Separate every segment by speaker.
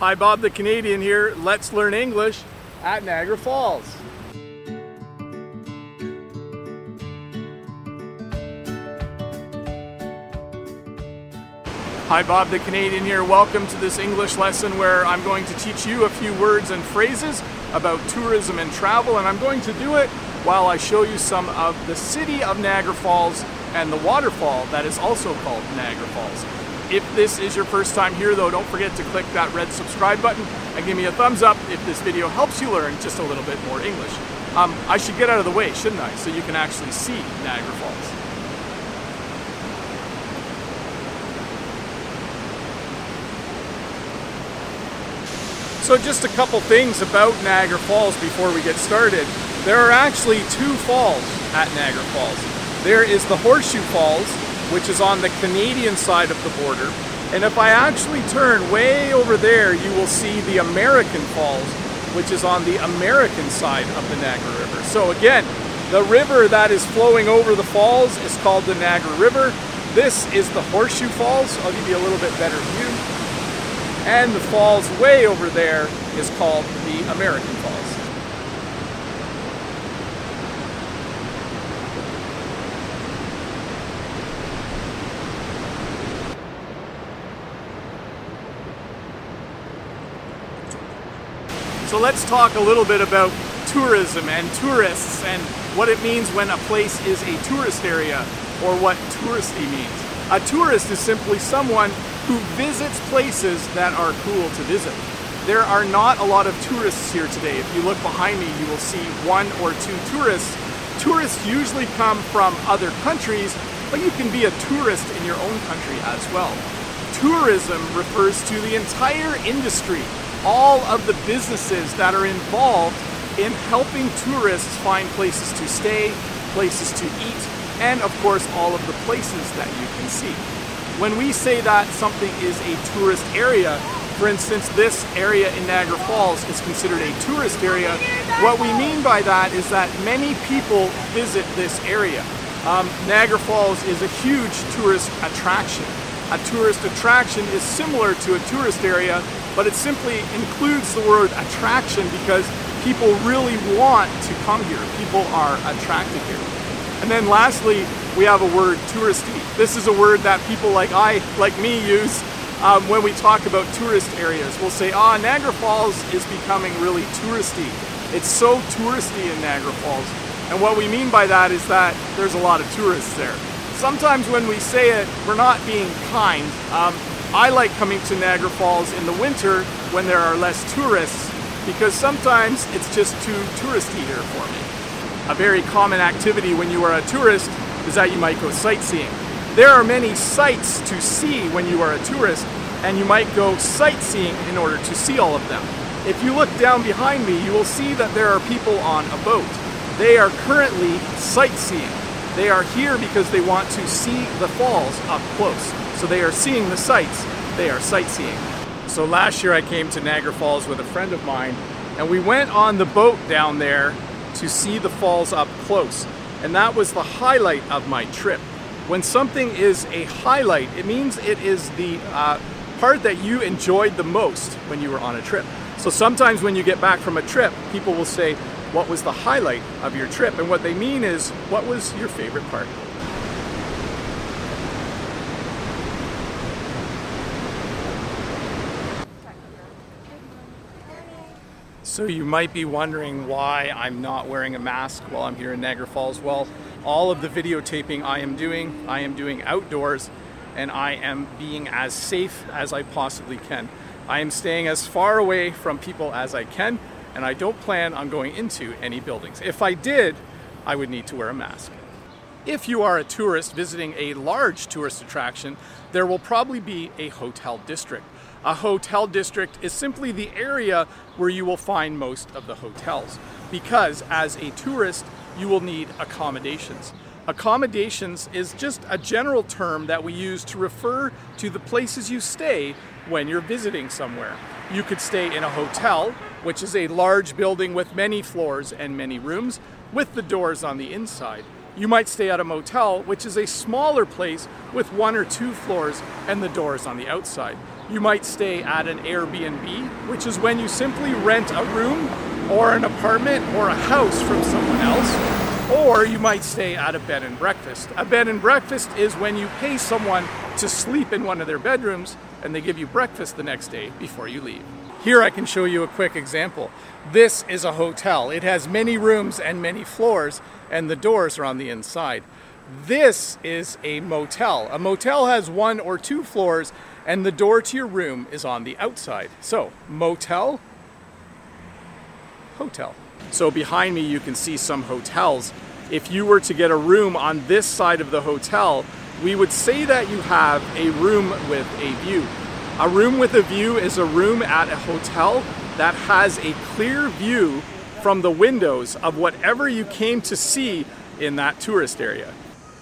Speaker 1: Hi, Bob the Canadian here. Let's learn English at Niagara Falls. Hi, Bob the Canadian here. Welcome to this English lesson where I'm going to teach you a few words and phrases about tourism and travel, and I'm going to do it while I show you some of the city of Niagara Falls and the waterfall that is also called Niagara Falls. If this is your first time here though, don't forget to click that red subscribe button and give me a thumbs up if this video helps you learn just a little bit more English. Um, I should get out of the way, shouldn't I? So you can actually see Niagara Falls. So just a couple things about Niagara Falls before we get started. There are actually two falls at Niagara Falls. There is the Horseshoe Falls, which is on the Canadian side of the border. And if I actually turn way over there, you will see the American Falls, which is on the American side of the Niagara River. So again, the river that is flowing over the falls is called the Niagara River. This is the Horseshoe Falls. I'll give you a little bit better view and the falls way over there is called the American Falls. So let's talk a little bit about tourism and tourists and what it means when a place is a tourist area or what touristy means. A tourist is simply someone who visits places that are cool to visit. There are not a lot of tourists here today. If you look behind me, you will see one or two tourists. Tourists usually come from other countries, but you can be a tourist in your own country as well. Tourism refers to the entire industry, all of the businesses that are involved in helping tourists find places to stay, places to eat, and of course all of the places that you can see. When we say that something is a tourist area, for instance, this area in Niagara Falls is considered a tourist area. What we mean by that is that many people visit this area. Um, Niagara Falls is a huge tourist attraction. A tourist attraction is similar to a tourist area, but it simply includes the word attraction because people really want to come here. People are attracted here. And then lastly, we have a word, touristy. This is a word that people like I, like me, use um, when we talk about tourist areas. We'll say, ah, oh, Niagara Falls is becoming really touristy. It's so touristy in Niagara Falls. And what we mean by that is that there's a lot of tourists there. Sometimes when we say it, we're not being kind. Um, I like coming to Niagara Falls in the winter when there are less tourists because sometimes it's just too touristy here for me. A very common activity when you are a tourist is that you might go sightseeing. There are many sights to see when you are a tourist, and you might go sightseeing in order to see all of them. If you look down behind me, you will see that there are people on a boat. They are currently sightseeing. They are here because they want to see the falls up close. So they are seeing the sights, they are sightseeing. So last year I came to Niagara Falls with a friend of mine, and we went on the boat down there to see the falls up close. And that was the highlight of my trip. When something is a highlight, it means it is the uh, part that you enjoyed the most when you were on a trip. So sometimes when you get back from a trip, people will say, What was the highlight of your trip? And what they mean is, What was your favorite part? So you might be wondering why I'm not wearing a mask while I'm here in Niagara Falls. Well, all of the videotaping I am doing, I am doing outdoors and I am being as safe as I possibly can. I am staying as far away from people as I can and I don't plan on going into any buildings. If I did, I would need to wear a mask. If you are a tourist visiting a large tourist attraction, there will probably be a hotel district. A hotel district is simply the area where you will find most of the hotels because as a tourist, you will need accommodations. Accommodations is just a general term that we use to refer to the places you stay when you're visiting somewhere. You could stay in a hotel, which is a large building with many floors and many rooms, with the doors on the inside. You might stay at a motel, which is a smaller place with one or two floors and the doors on the outside. You might stay at an Airbnb, which is when you simply rent a room or an apartment or a house from someone else. Or you might stay at a bed and breakfast. A bed and breakfast is when you pay someone to sleep in one of their bedrooms and they give you breakfast the next day before you leave. Here I can show you a quick example. This is a hotel. It has many rooms and many floors and the doors are on the inside. This is a motel. A motel has one or two floors and the door to your room is on the outside. So, motel, hotel. So behind me you can see some hotels. If you were to get a room on this side of the hotel, we would say that you have a room with a view. A room with a view is a room at a hotel that has a clear view from the windows of whatever you came to see in that tourist area.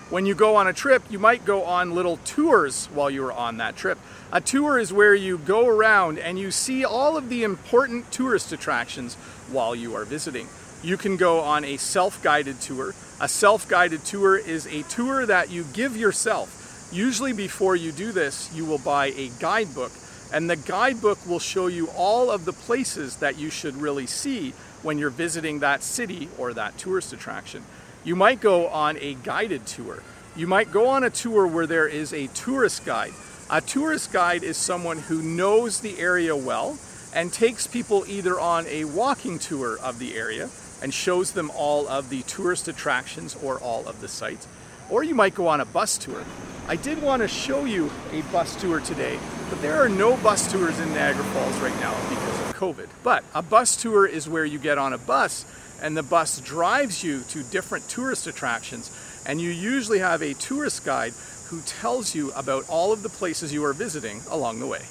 Speaker 1: When you go on a trip, you might go on little tours while you are on that trip. A tour is where you go around and you see all of the important tourist attractions while you are visiting. You can go on a self-guided tour. A self-guided tour is a tour that you give yourself. Usually before you do this, you will buy a guidebook and the guidebook will show you all of the places that you should really see when you're visiting that city or that tourist attraction. You might go on a guided tour. You might go on a tour where there is a tourist guide. A tourist guide is someone who knows the area well and takes people either on a walking tour of the area and shows them all of the tourist attractions or all of the sites, or you might go on a bus tour. I did want to show you a bus tour today, but there are no bus tours in Niagara Falls right now because of COVID. But a bus tour is where you get on a bus and the bus drives you to different tourist attractions and you usually have a tourist guide who tells you about all of the places you are visiting along the way.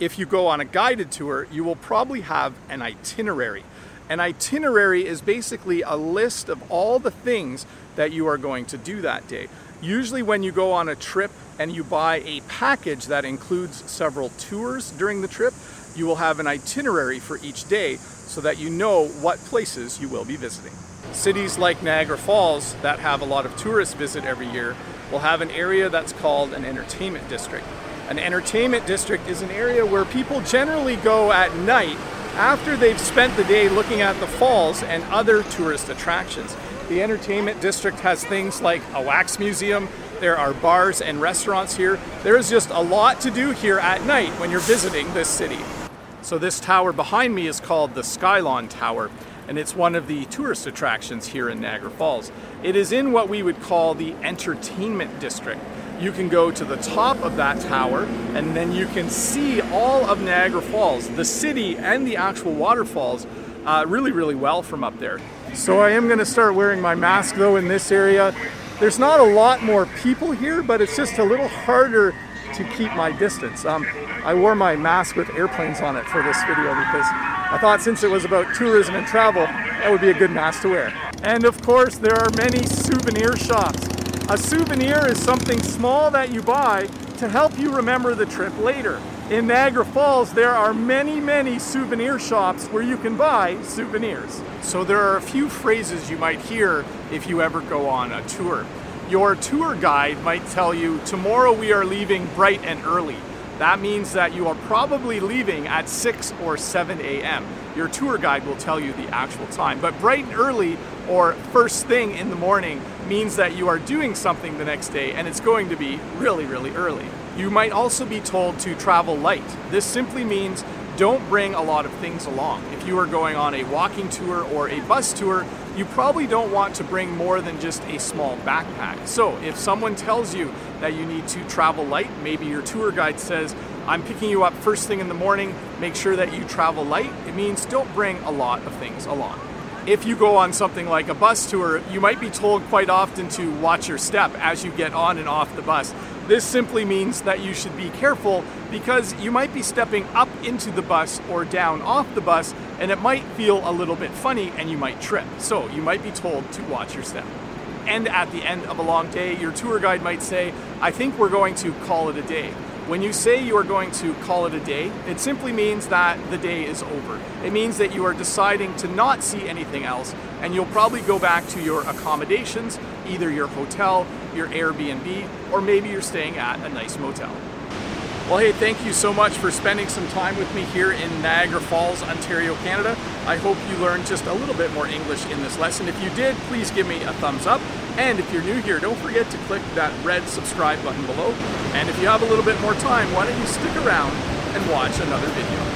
Speaker 1: If you go on a guided tour, you will probably have an itinerary. An itinerary is basically a list of all the things that you are going to do that day. Usually when you go on a trip and you buy a package that includes several tours during the trip, you will have an itinerary for each day so that you know what places you will be visiting. Cities like Niagara Falls that have a lot of tourists visit every year will have an area that's called an entertainment district. An entertainment district is an area where people generally go at night after they've spent the day looking at the falls and other tourist attractions. The entertainment district has things like a wax museum, there are bars and restaurants here. There is just a lot to do here at night when you're visiting this city. So this tower behind me is called the Skylon Tower and it's one of the tourist attractions here in Niagara Falls. It is in what we would call the entertainment district. You can go to the top of that tower and then you can see all of Niagara Falls, the city and the actual waterfalls uh, really, really well from up there. So I am gonna start wearing my mask though in this area. There's not a lot more people here, but it's just a little harder to keep my distance. Um, I wore my mask with airplanes on it for this video because I thought since it was about tourism and travel, that would be a good mask to wear. And of course, there are many souvenir shops. A souvenir is something small that you buy to help you remember the trip later. In Niagara Falls, there are many, many souvenir shops where you can buy souvenirs. So there are a few phrases you might hear if you ever go on a tour. Your tour guide might tell you, tomorrow we are leaving bright and early. That means that you are probably leaving at 6 or 7 a.m. Your tour guide will tell you the actual time. But bright and early or first thing in the morning means that you are doing something the next day and it's going to be really, really early. You might also be told to travel light. This simply means don't bring a lot of things along. If you are going on a walking tour or a bus tour, you probably don't want to bring more than just a small backpack. So if someone tells you that you need to travel light, maybe your tour guide says, I'm picking you up first thing in the morning, make sure that you travel light, it means don't bring a lot of things along. If you go on something like a bus tour, you might be told quite often to watch your step as you get on and off the bus. This simply means that you should be careful because you might be stepping up into the bus or down off the bus and it might feel a little bit funny and you might trip. So you might be told to watch your step. And at the end of a long day, your tour guide might say, I think we're going to call it a day. When you say you are going to call it a day, it simply means that the day is over. It means that you are deciding to not see anything else and you'll probably go back to your accommodations, either your hotel, your Airbnb, or maybe you're staying at a nice motel. Well, hey, thank you so much for spending some time with me here in Niagara Falls, Ontario, Canada. I hope you learned just a little bit more English in this lesson. If you did, please give me a thumbs up. And if you're new here, don't forget to click that red subscribe button below. And if you have a little bit more time, why don't you stick around and watch another video.